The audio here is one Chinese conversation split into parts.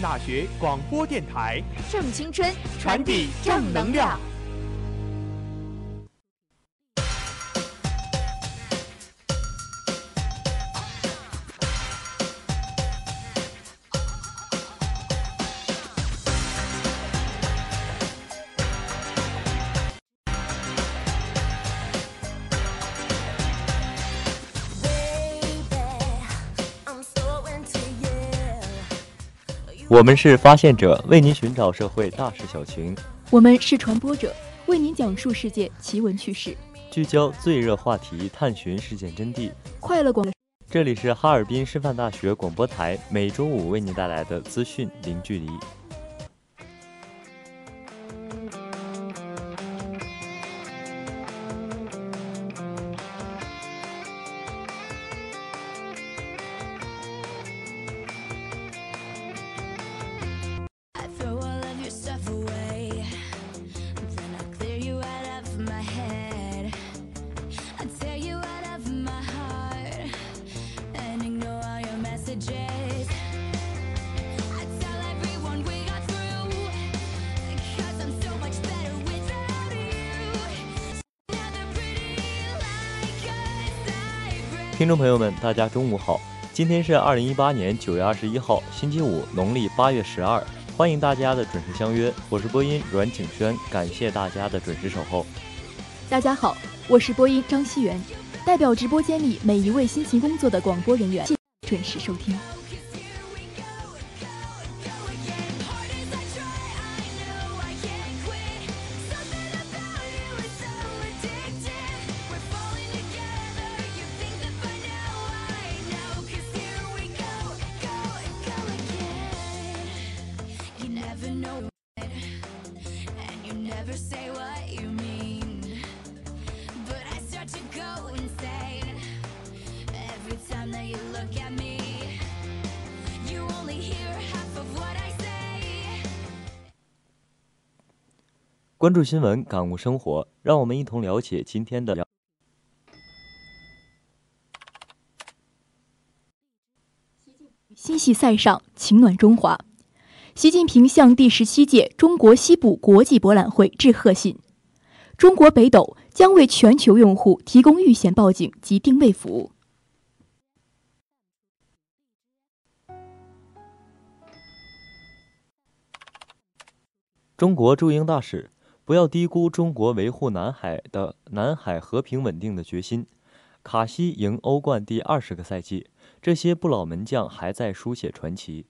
大学广播电台，正青春，传递正能量。我们是发现者，为您寻找社会大事小情；我们是传播者，为您讲述世界奇闻趣事，聚焦最热话题，探寻事件真谛。快乐广，这里是哈尔滨师范大学广播台，每周五为您带来的资讯零距离。听众朋友们，大家中午好！今天是二零一八年九月二十一号，星期五，农历八月十二。欢迎大家的准时相约，我是播音阮景轩，感谢大家的准时守候。大家好，我是播音张熙元，代表直播间里每一位辛勤工作的广播人员，准时收听。关注新闻，感悟生活，让我们一同了解今天的。新系塞上，情暖中华。习近平向第十七届中国西部国际博览会致贺信。中国北斗将为全球用户提供预险报警及定位服务。中国驻英大使。不要低估中国维护南海的南海和平稳定的决心。卡西赢欧冠第二十个赛季，这些不老门将还在书写传奇。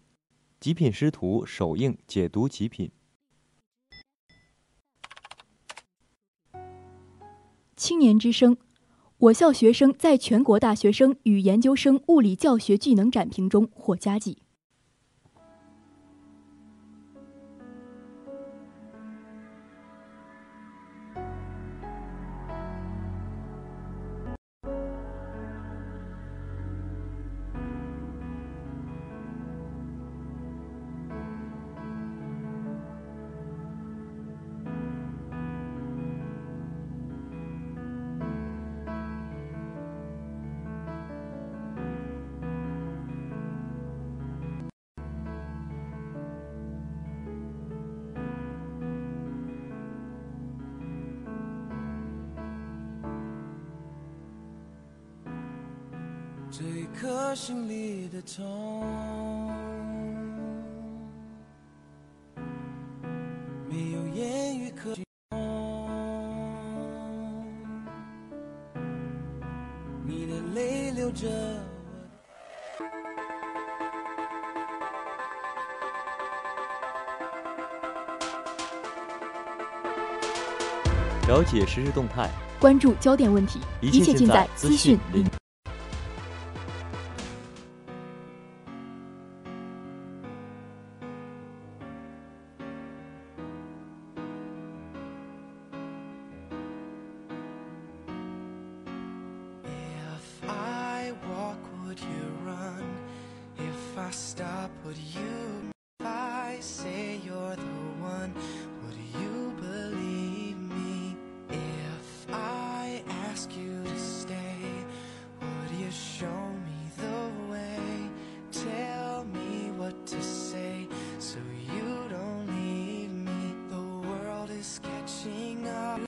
极品师徒首映解读极品。青年之声，我校学生在全国大学生与研究生物理教学技能展评中获佳绩。这一颗心里的痛，没有言语可形容。你的泪流着我。了解实时动态，关注焦点问题，一一切尽在资资讯 show me the way? Tell me what to say so you don't leave me. The world is catching up.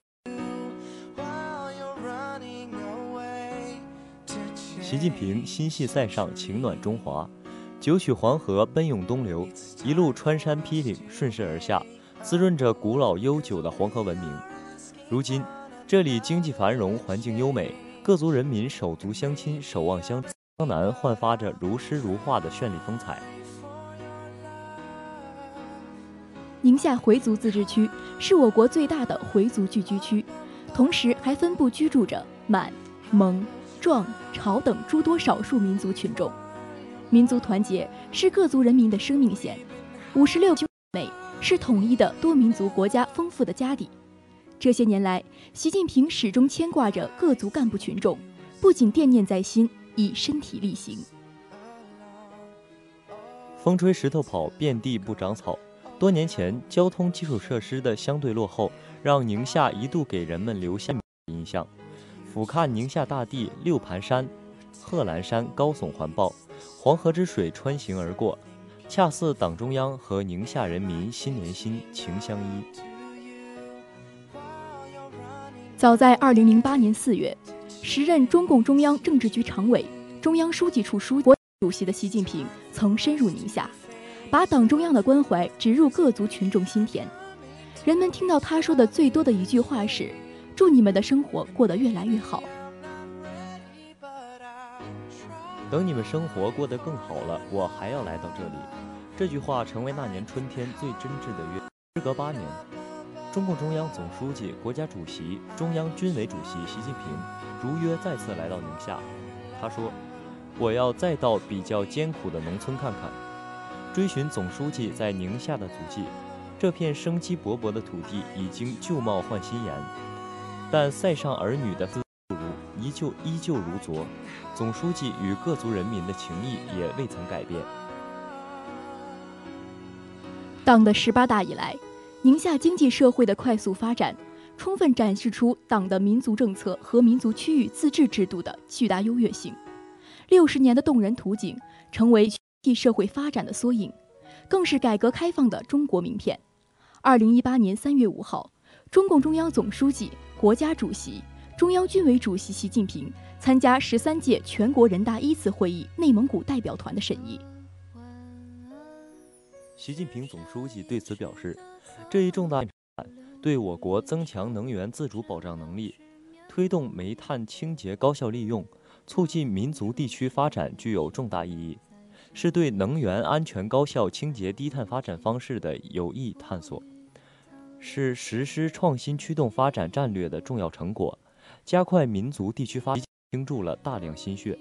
While you're running away to 习近平心系塞上情暖中华，九曲黄河奔涌东流，一路穿山劈岭，顺势而下，滋润着古老悠久的黄河文明。如今，这里经济繁荣，环境优美，各族人民手足相亲，守望相，江南焕发着如诗如画的绚丽风采。宁夏回族自治区是我国最大的回族聚居区，同时还分布居住着满、蒙、壮、朝等诸多少数民族群众。民族团结是各族人民的生命线，五十六兄妹是统一的多民族国家丰富的家底。这些年来，习近平始终牵挂着各族干部群众，不仅惦念在心，以身体力行。风吹石头跑，遍地不长草。多年前，交通基础设施的相对落后，让宁夏一度给人们留下印象。俯瞰宁夏大地，六盘山、贺兰山高耸环抱，黄河之水穿行而过，恰似党中央和宁夏人民心连心，情相依。早在2008年4月，时任中共中央政治局常委、中央书记处书记、主席的习近平曾深入宁夏，把党中央的关怀植入各族群众心田。人们听到他说的最多的一句话是：“祝你们的生活过得越来越好。等你们生活过得更好了，我还要来到这里。”这句话成为那年春天最真挚的约。时隔八年，中共中央总书记、国家主席、中央军委主席习近平如约再次来到宁夏。他说：“我要再到比较艰苦的农村看看，追寻总书记在宁夏的足迹。这片生机勃勃的土地已经旧貌换新颜，但塞上儿女的自如依旧依旧如昨。总书记与各族人民的情谊也未曾改变。”党的十八大以来，宁夏经济社会的快速发展，充分展示出党的民族政策和民族区域自治制度的巨大优越性。六十年的动人图景，成为经济社会发展的缩影，更是改革开放的中国名片。二零一八年三月五号，中共中央总书记、国家主席、中央军委主席习近平参加十三届全国人大一次会议内蒙古代表团的审议。习近平总书记对此表示，这一重大对我国增强能源自主保障能力、推动煤炭清洁高效利用、促进民族地区发展具有重大意义，是对能源安全高效清洁低碳发展方式的有益探索，是实施创新驱动发展战略的重要成果，加快民族地区发展倾注了大量心血。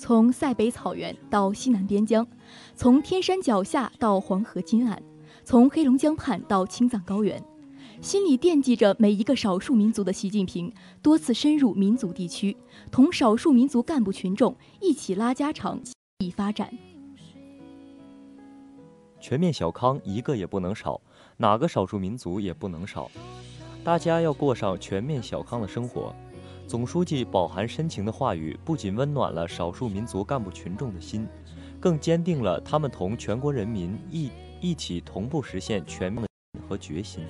从塞北草原到西南边疆，从天山脚下到黄河金岸，从黑龙江畔到青藏高原，心里惦记着每一个少数民族的习近平，多次深入民族地区，同少数民族干部群众一起拉家常、一发展。全面小康一个也不能少，哪个少数民族也不能少，大家要过上全面小康的生活。总书记饱含深情的话语，不仅温暖了少数民族干部群众的心，更坚定了他们同全国人民一一起同步实现全面和决心。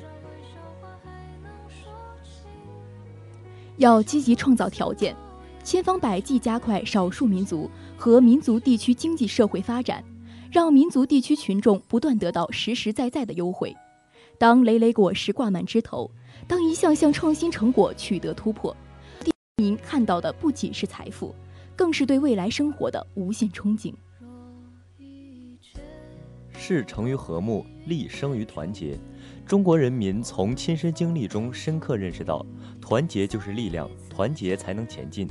要积极创造条件，千方百计加快少数民族和民族地区经济社会发展，让民族地区群众不断得到实实在在的优惠。当累累果实挂满枝头，当一项项创新成果取得突破，民看到的不仅是财富，更是对未来生活的无限憧憬。事成于和睦，利生于团结。中国人民从亲身经历中深刻认识到，团结就是力量，团结才能前进。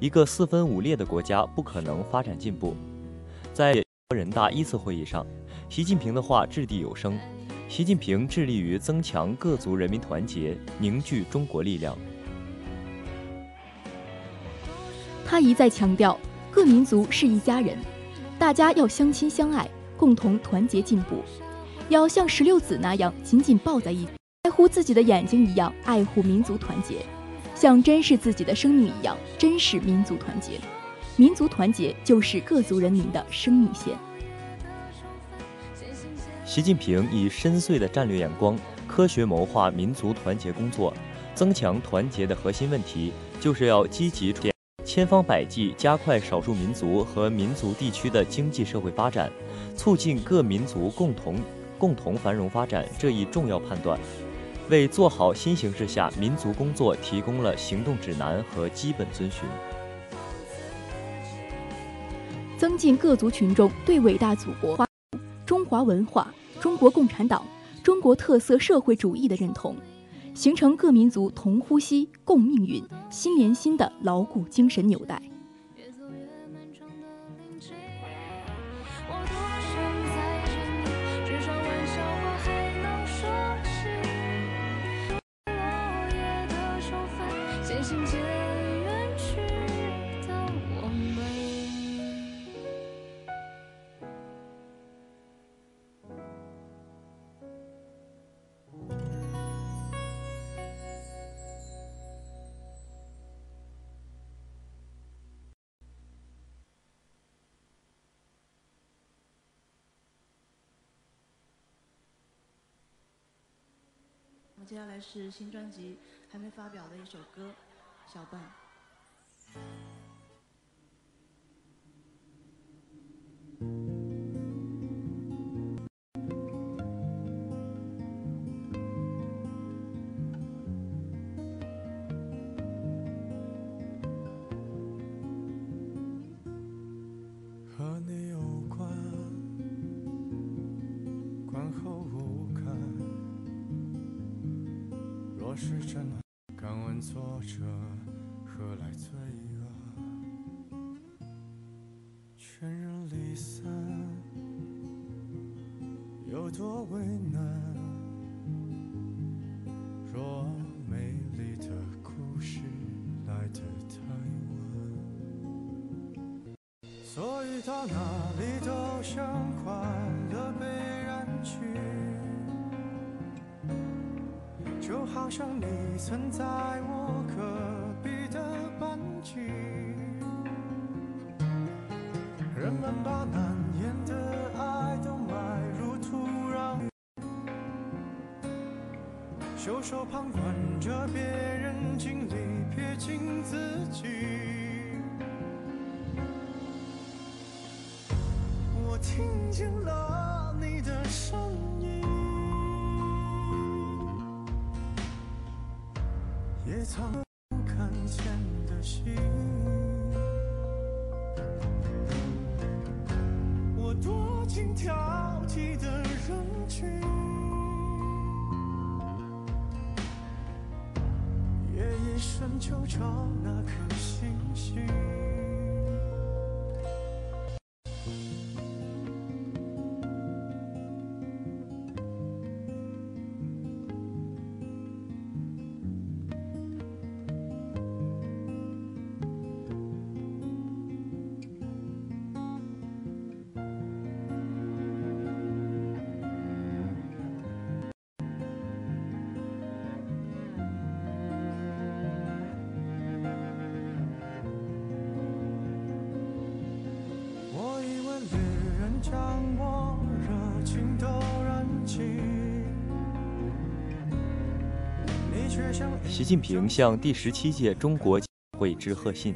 一个四分五裂的国家不可能发展进步。在人大一次会议上，习近平的话掷地有声。习近平致力于增强各族人民团结，凝聚中国力量。他一再强调，各民族是一家人，大家要相亲相爱，共同团结进步。要像石榴籽那样紧紧抱在一起，爱护自己的眼睛一样爱护民族团结，像珍视自己的生命一样珍视民族团结。民族团结就是各族人民的生命线。习近平以深邃的战略眼光，科学谋划民族团结工作，增强团结的核心问题就是要积极千方百计加快少数民族和民族地区的经济社会发展，促进各民族共同。共同繁荣发展这一重要判断，为做好新形势下民族工作提供了行动指南和基本遵循，增进各族群众对伟大祖国、中华文化、中国共产党、中国特色社会主义的认同，形成各民族同呼吸、共命运、心连心的牢固精神纽带。接下来是新专辑还没发表的一首歌，《小半》。是真的。敢问作者何来罪恶？全人离散有多为难？若美丽的故事来得太晚，所以到哪里都想快。像你存在我隔壁的班级。人们把难言的爱都埋入土壤，袖手旁观着别人经历，撇清自己。也藏不看见的心。我躲进挑剔的人群，夜一深就找那颗星星。习近平向第十七届中国会致贺信。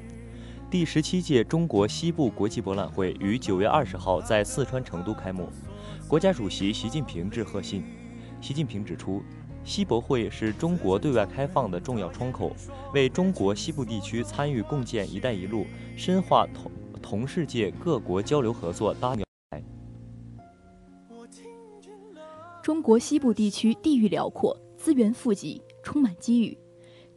第十七届中国西部国际博览会于九月二十号在四川成都开幕。国家主席习近平致贺信。习近平指出，西博会是中国对外开放的重要窗口，为中国西部地区参与共建“一带一路”、深化同同世界各国交流合作搭桥。中国西部地区地域辽阔，资源富集，充满机遇，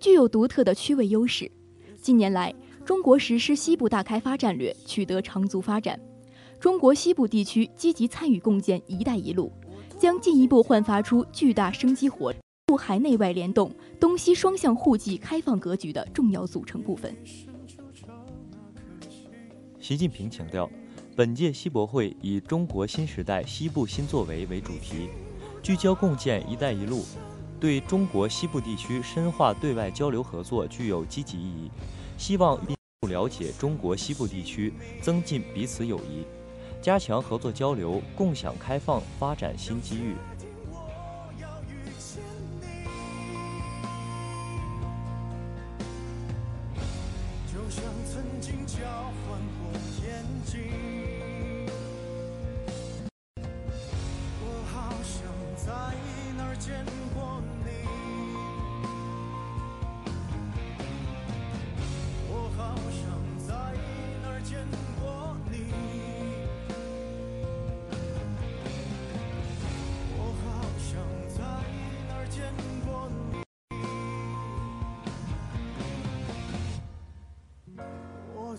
具有独特的区位优势。近年来，中国实施西部大开发战略，取得长足发展。中国西部地区积极参与共建“一带一路”，将进一步焕发出巨大生机活力、海内外联动、东西双向互济开放格局的重要组成部分。习近平强调，本届西博会以“中国新时代西部新作为”为主题，聚焦共建“一带一路”，对中国西部地区深化对外交流合作具有积极意义，希望了解中国西部地区，增进彼此友谊。加强合作交流，共享开放发展新机遇。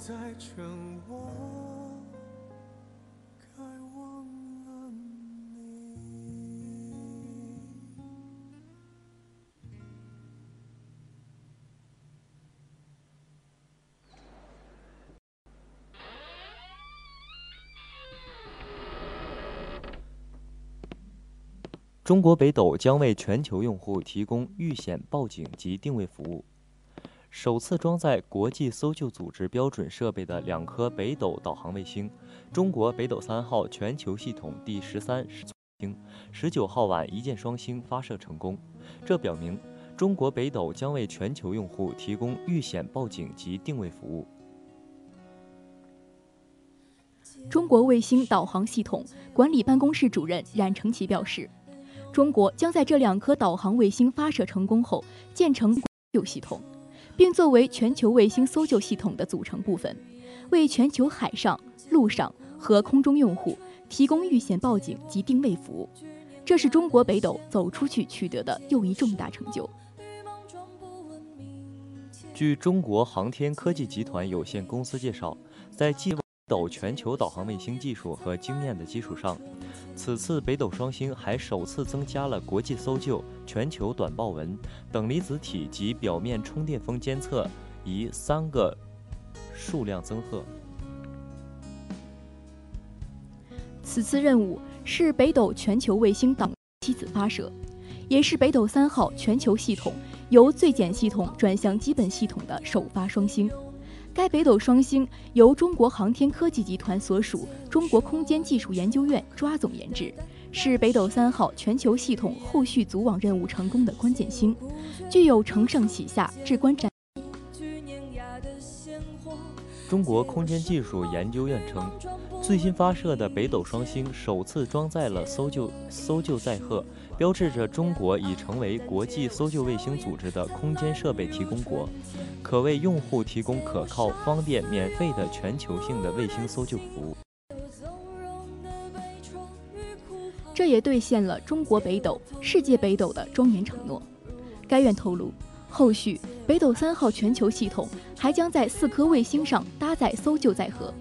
在趁我。中国北斗将为全球用户提供遇险报警及定位服务。首次装载国际搜救组织标准设备的两颗北斗导航卫星——中国北斗三号全球系统第十三、星、十九号晚一箭双星发射成功。这表明，中国北斗将为全球用户提供遇险报警及定位服务。中国卫星导航系统管理办公室主任冉成奇表示，中国将在这两颗导航卫星发射成功后建成搜救系统，并作为全球卫星搜救系统的组成部分，为全球海上、陆上和空中用户提供遇险报警及定位服务。这是中国北斗走出去取得的又一重大成就。据中国航天科技集团有限公司介绍，在计划斗全球导航卫星技术和经验的基础上，此次北斗双星还首次增加了国际搜救、全球短报文、等离子体及表面充电风监测仪三个数量增贺。此次任务是北斗全球卫星导七次发射，也是北斗三号全球系统由最简系统转向基本系统的首发双星。该北斗双星由中国航天科技集团所属中国空间技术研究院抓总研制，是北斗三号全球系统后续组网任务成功的关键星，具有承上启下至关战。中国空间技术研究院称，最新发射的北斗双星首次装载了搜救搜救载荷，标志着中国已成为国际搜救卫星组织的空间设备提供国，可为用户提供可靠、方便、免费的全球性的卫星搜救服务。这也兑现了中国北斗、世界北斗的庄严承诺。该院透露，后续北斗三号全球系统还将在四颗卫星上搭载搜救载荷，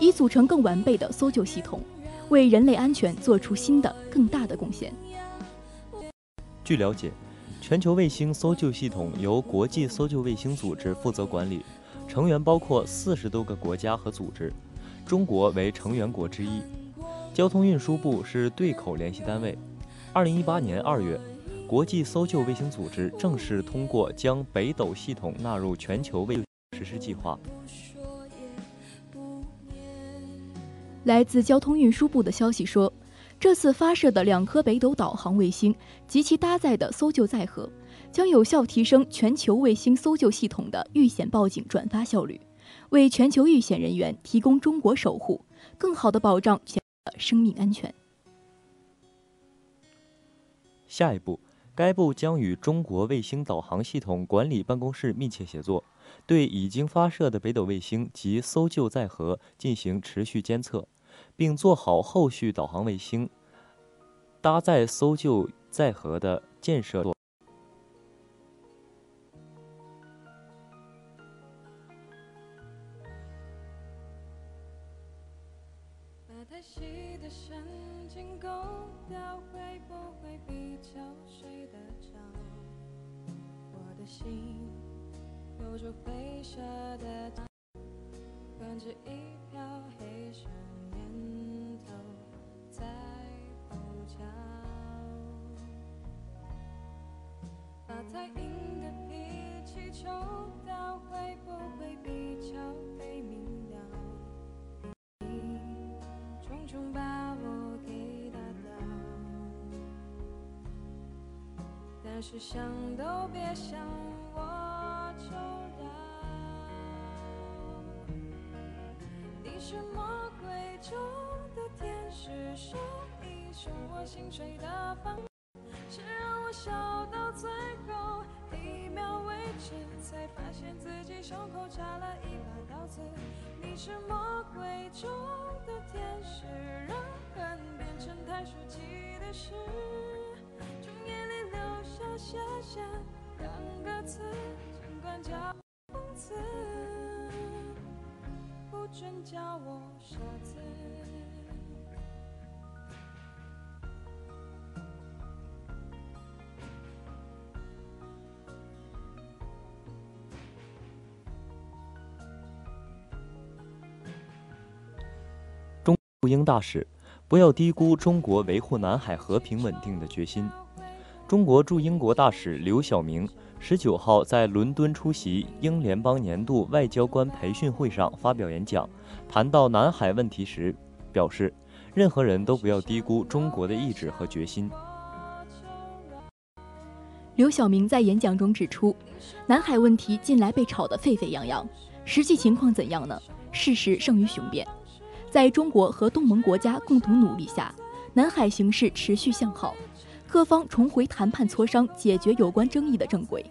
以组成更完备的搜救系统，为人类安全做出新的、更大的贡献。据了解，全球卫星搜救系统由国际搜救卫星组织负责管理，成员包括四十多个国家和组织，中国为成员国之一。交通运输部是对口联系单位。二零一八年二月，国际搜救卫星组织正式通过将北斗系统纳入全球卫实施计划。来自交通运输部的消息说，这次发射的两颗北斗导航卫星及其搭载的搜救载荷，将有效提升全球卫星搜救系统的遇险报警转发效率，为全球遇险人员提供中国守护，更好地保障全生命安全。下一步，该部将与中国卫星导航系统管理办公室密切协作，对已经发射的北斗卫星及搜救载荷进行持续监测，并做好后续导航卫星搭载搜救载荷的建设。把太细的神经勾掉，会不会比较睡得着？我的心灰色的，跟着一瓢黑在吼叫。把太硬的脾气抽掉，会不会比较被明了？你重重把我给打倒，但是想都别想，我就绕。你是魔鬼中的天使，手一送我心碎的方式，是让我笑到最后一秒为止，才发现自己胸口插了一把刀子。你是魔鬼中的天使，让恨变成太俗气的事，从眼里流下谢谢两个字，尽管叫疯子，不准叫我傻子。驻英大使，不要低估中国维护南海和平稳定的决心。中国驻英国大使刘晓明十九号在伦敦出席英联邦年度外交官培训会上发表演讲，谈到南海问题时表示，任何人都不要低估中国的意志和决心。刘晓明在演讲中指出，南海问题近来被炒得沸沸扬扬，实际情况怎样呢？事实胜于雄辩。在中国和东盟国家共同努力下，南海形势持续向好，各方重回谈判磋商解决有关争议的正轨。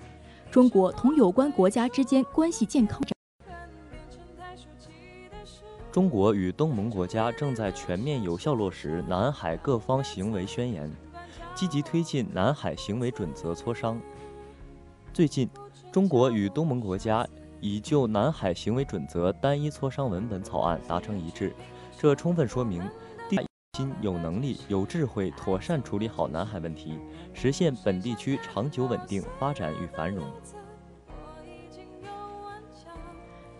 中国同有关国家之间关系健康。中国与东盟国家正在全面有效落实南海各方行为宣言，积极推进南海行为准则磋商。最近，中国与东盟国家已就南海行为准则单一磋商文本草案达成一致，这充分说明地心有能力、有智慧，妥善处理好南海问题，实现本地区长久稳定发展与繁荣。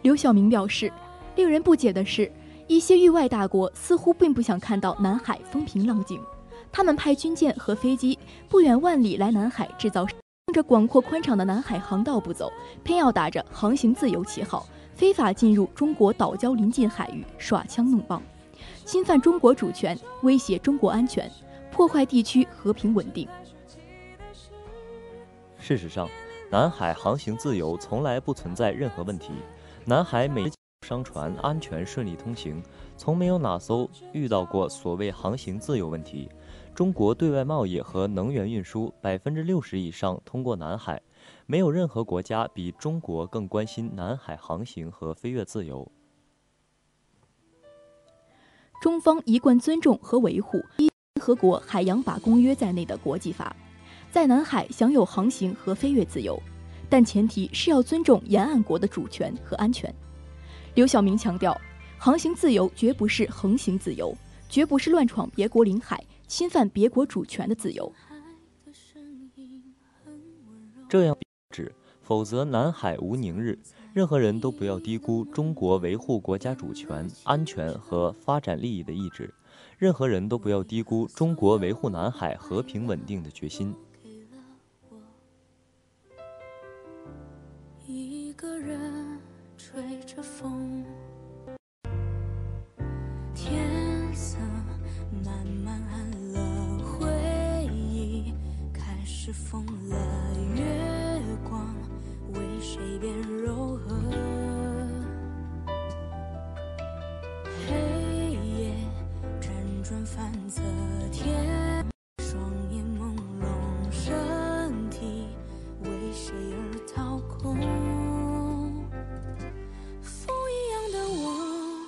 刘晓明表示，令人不解的是，一些域外大国似乎并不想看到南海风平浪静，他们派军舰和飞机不远万里来南海制造。向着广阔宽敞的南海航道不走，偏要打着航行自由旗号，非法进入中国岛礁临近海域耍枪弄棒，侵犯中国主权，威胁中国安全，破坏地区和平稳定。事实上，南海航行自由从来不存在任何问题，南海每商船安全顺利通行，从没有哪艘遇到过所谓航行自由问题。中国对外贸易和能源运输百分之六十以上通过南海，没有任何国家比中国更关心南海航行和飞越自由。中方一贯尊重和维护联合国海洋法公约在内的国际法，在南海享有航行和飞越自由，但前提是要尊重沿岸国的主权和安全。刘晓明强调，航行自由绝不是横行自由，绝不是乱闯别国领海。侵犯别国主权的自由，这样指，否则南海无宁日。任何人都不要低估中国维护国家主权、安全和发展利益的意志，任何人都不要低估中国维护南海和平稳定的决心。侧天双眼朦胧身体为谁而掏空风一样的我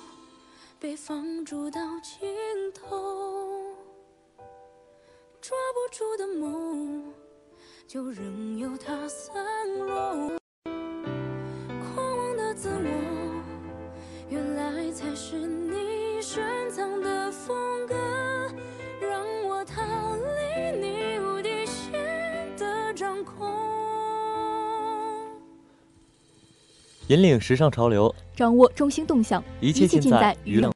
被放逐到尽头抓不住的梦就任由它散落。引领时尚潮流，掌握中心动向，一切尽尽在娱乐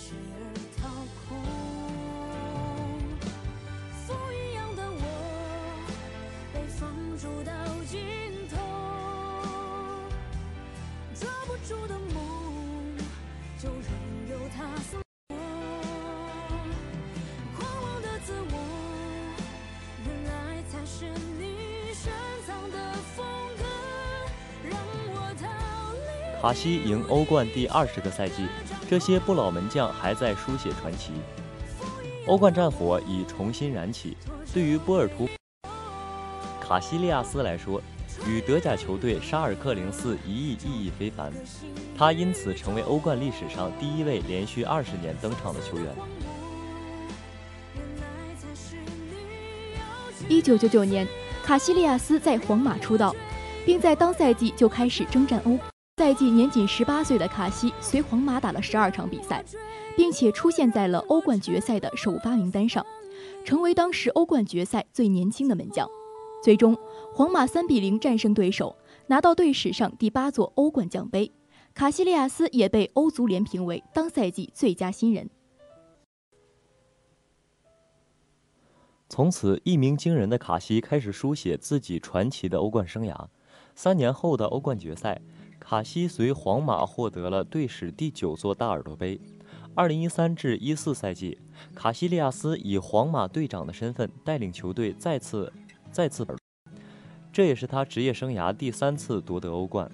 为谁而掏空？风一样的我。被放逐到尽头，抓不住的梦，就任由它散落。狂妄的自我，原来才是你深藏的风格，让我逃离。卡西赢欧冠第二十个赛季，这些不老门将还在书写传奇。欧冠战火已重新燃起。对于波尔图卡西利亚斯来说，与德甲球队沙尔克零四一役意义非凡。他因此成为欧冠历史上第一位连续二十年登场的球员。一九九九年，卡西利亚斯在皇马出道，并在当赛季就开始征战欧。赛季年仅十八岁的卡西随皇马打了十二场比赛，并且出现在了欧冠决赛的首发名单上，成为当时欧冠决赛最年轻的门将。最终，皇马三比零战胜对手，拿到队史上第八座欧冠奖杯。卡西利亚斯也被欧足联评为当赛季最佳新人。从此，一鸣惊人的卡西开始书写自己传奇的欧冠生涯。三年后的欧冠决赛，卡西随皇马获得了队史第九座大耳朵杯。二零一三至一四赛季，卡西利亚斯以皇马队长的身份带领球队再次再次，这也是他职业生涯第三次夺得欧冠。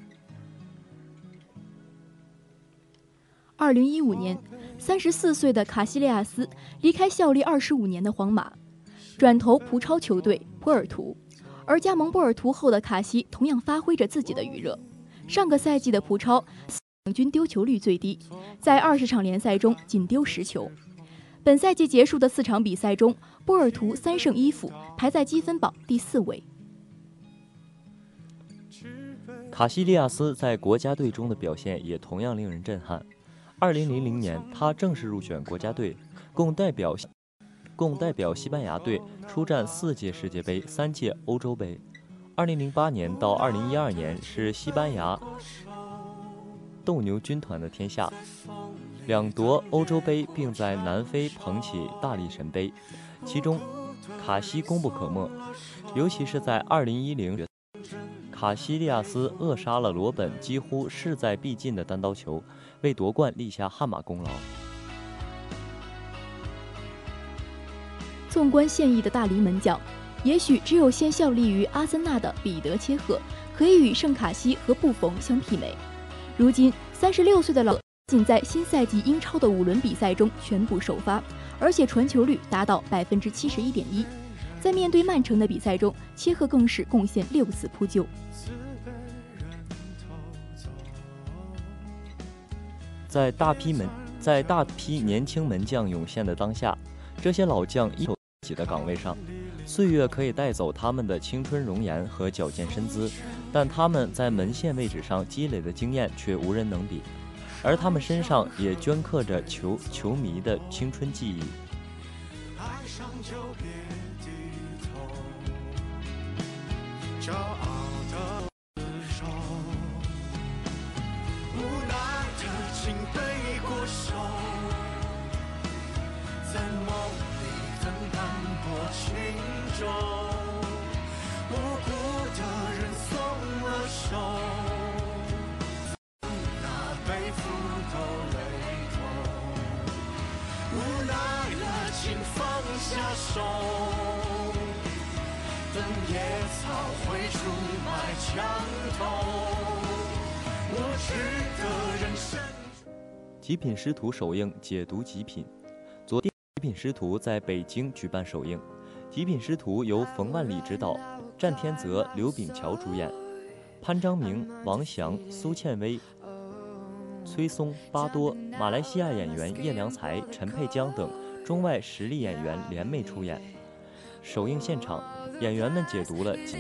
二零一五年，三十四岁的卡西利亚斯离开效力二十五年的皇马，转投葡超球队波尔图。而加盟波尔图后的卡西同样发挥着自己的余热。上个赛季的葡超场均丢球率最低，在二十场联赛中仅丢十球。本赛季结束的四场比赛中，波尔图三胜一负，排在积分榜第四位。卡西利亚斯在国家队中的表现也同样令人震撼。二零零零年，他正式入选国家队，共代表共代表西班牙队出战四届世界杯、三届欧洲杯。二零零八年到二零一二年是西班牙斗牛军团的天下，两夺欧洲杯，并在南非捧起大力神杯。其中，卡西功不可没，尤其是在二零一零。卡西利亚斯扼杀了罗本几乎势在必尽的单刀球，为夺冠立下汗马功劳。纵观现役的大龄门将，也许只有现效力于阿森纳的彼得切赫可以与圣卡西和布冯相媲美。如今三十六岁的老，仅在新赛季英超的五轮比赛中全部首发，而且传球率达到百分之七十一点一。在面对曼城的比赛中，切赫更是贡献六次扑救。在大批门在大批年轻门将涌现的当下，这些老将依守自己的岗位上。岁月可以带走他们的青春容颜和矫健身姿，但他们在门线位置上积累的经验却无人能比，而他们身上也镌刻着球球迷的青春记忆。爱上就别低头，骄傲下手，等野草会出卖墙头，我值得人生。极品师徒首映解读极品。昨天，极品师徒在北京举办首映。极品师徒由冯万里执导，战天泽、刘炳桥主演，潘章明、王翔、苏倩薇、崔松、巴多、马来西亚演员叶良才、陈佩江等中外实力演员联袂出演。首映现场，演员们解读了极。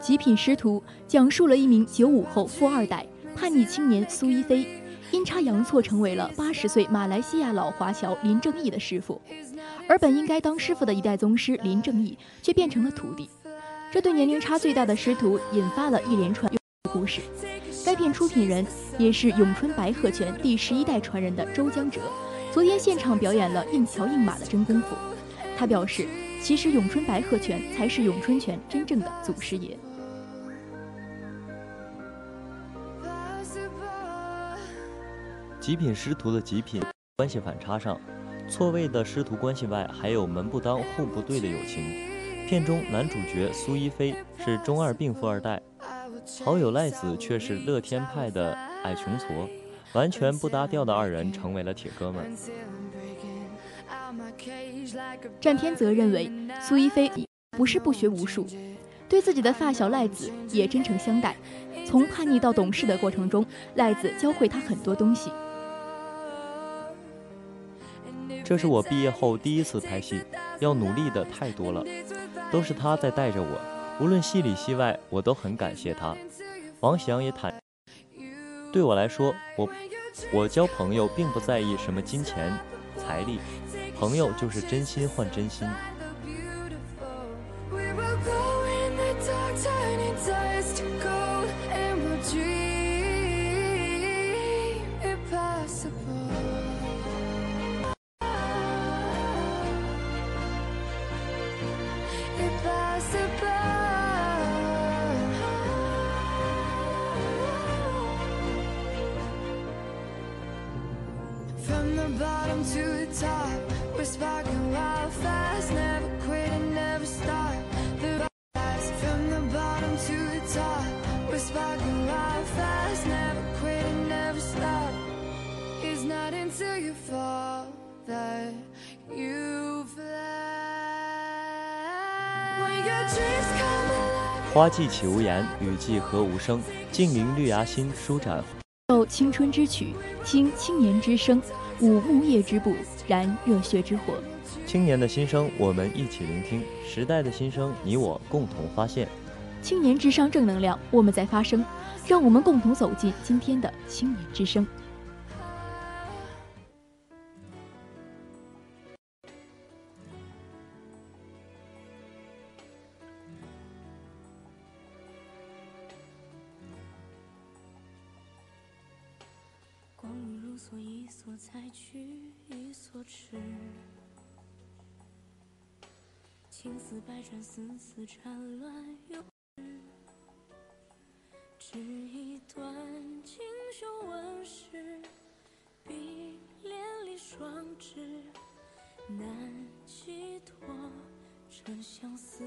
极品师徒讲述了一名九五后富二代叛逆青年苏一飞，阴差阳错成为了八十岁马来西亚老华侨林正义的师傅，而本应该当师傅的一代宗师林正义却变成了徒弟。这对年龄差最大的师徒引发了一连串故事。该片出品人也是咏春白鹤拳第十一代传人的周江哲，昨天现场表演了硬桥硬马的真功夫。他表示，其实咏春白鹤拳才是咏春拳真正的祖师爷。极品师徒的极品关系反差上，错位的师徒关系外，还有门不当户不对的友情。片中男主角苏一飞是中二病富二代，好友赖子却是乐天派的矮穷矬，完全不搭调的二人成为了铁哥们儿。战天泽认为苏一飞不是不学无术，对自己的发小赖子也真诚相待。从叛逆到懂事的过程中，赖子教会他很多东西。这是我毕业后第一次拍戏，要努力的太多了，都是他在带着我，无论戏里戏外，我都很感谢他。王翔也坦，对我来说，我我交朋友并不在意什么金钱、财力，朋友就是真心换真心。花季起无言，雨季何无声。静聆绿芽心，舒展。奏青春之曲，听青年之声，舞木叶之步，燃热血之火。青年的心声，我们一起聆听；时代的心声，你我共同发现。青年之声，正能量，我们在发声。让我们共同走进今天的青年之声。采取一所持，青丝百转，丝丝缠乱又织一段锦绣纹饰，比连理双枝，难寄托成相思。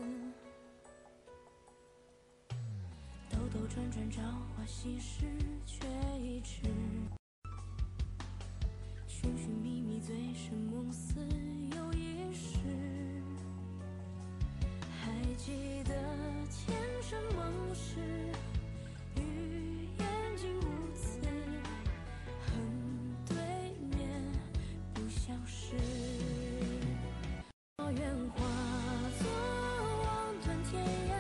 兜兜转转，朝花夕拾，却已迟。寻寻觅觅，醉生梦死又一世。还记得前生盟誓，与眼睛无词，恨对面不相识。我愿化作望断天涯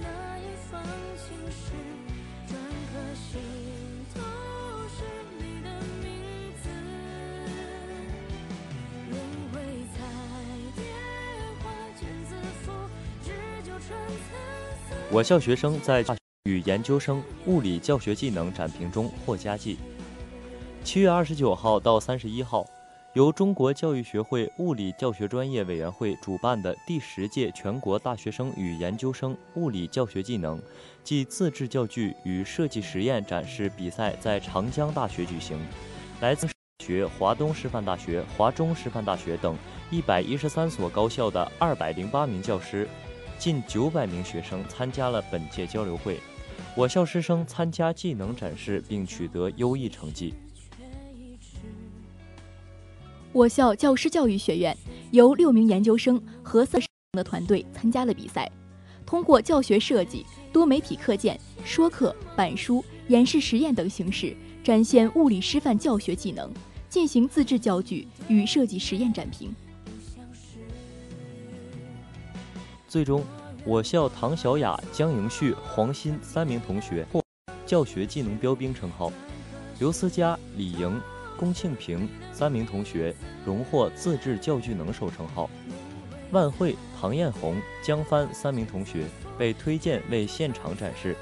那一方青石，篆刻心我校学生在与研究生物理教学技能展评中获佳绩。七月二十九号到三十一号，由中国教育学会物理教学专业委员会主办的第十届全国大学生与研究生物理教学技能暨自制教具与设计实验展示比赛在长江大学举行。来自学、华东师范大学、华中师范大学等一百一十三所高校的二百零八名教师，近九百名学生参加了本届交流会。我校师生参加技能展示并取得优异成绩。我校教师教育学院由六名研究生和四的团队参加了比赛，通过教学设计、多媒体课件、说课、板书、演示实验等形式，展现物理师范教学技能，进行自制教具与设计实验展评。最终，我校唐小雅、江莹旭、黄鑫三名同学获教学技能标兵称号，刘思佳、李莹、龚庆平三名同学荣获自制教具能手称号。万慧、唐艳红、江帆三名同学被推荐为现场展示，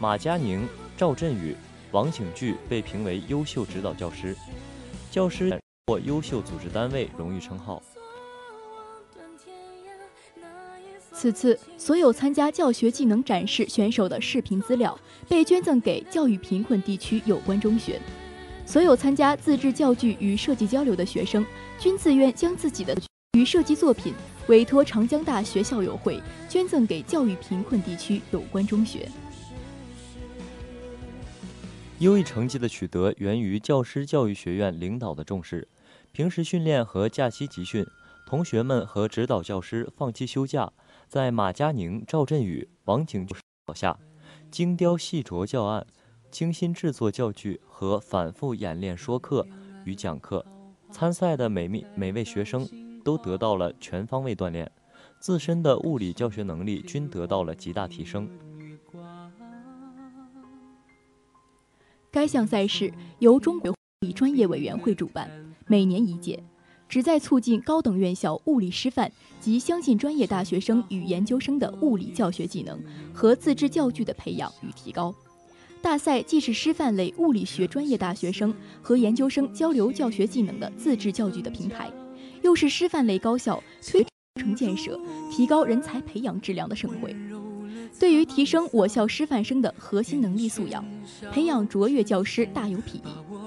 马佳宁、赵振宇、王景巨被评为优秀指导教师，教师获优秀组织单位荣誉称号。此次所有参加教学技能展示选手的视频资料被捐赠给教育贫困地区有关中学，所有参加自制教具与设计交流的学生均自愿将自己的与设计作品委托长江大学校友会捐赠给教育贫困地区有关中学。优异成绩的取得源于教师教育学院领导的重视，平时训练和假期集训，同学们和指导教师放弃休假。在马佳宁、赵振宇、王景指导下，精雕细琢教案，精心制作教具和反复演练说课与讲课。参赛的每每每位学生都得到了全方位锻炼，自身的物理教学能力均得到了极大提升。该项赛事由中国物理专业委员会主办，每年一届。旨在促进高等院校物理师范及相信专业大学生与研究生的物理教学技能和自制教具的培养与提高。大赛既是师范类物理学专业大学生和研究生交流教学技能的自制教具的平台，又是师范类高校推城建设、提高人才培养质量的盛会。对于提升我校师范生的核心能力素养，培养卓越教师大有裨益。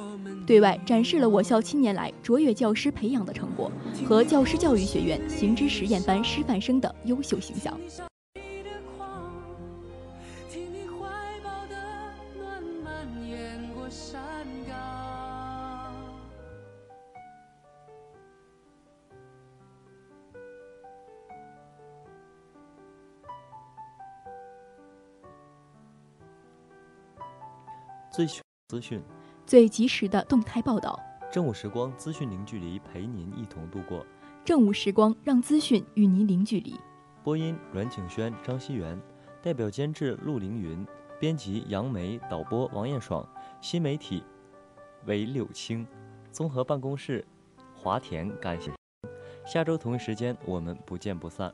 对外展示了我校七年来卓越教师培养的成果和教师教育学院行知实验班师范生的优秀形象。最资讯。最及时的动态报道，正午时光资讯零距离，陪您一同度过。正午时光，让资讯与您零距离。播音：阮景轩、张希元，代表监制：陆凌云，编辑：杨梅，导播：王艳爽，新媒体：韦柳青，综合办公室：华田。感谢。下周同一时间，我们不见不散。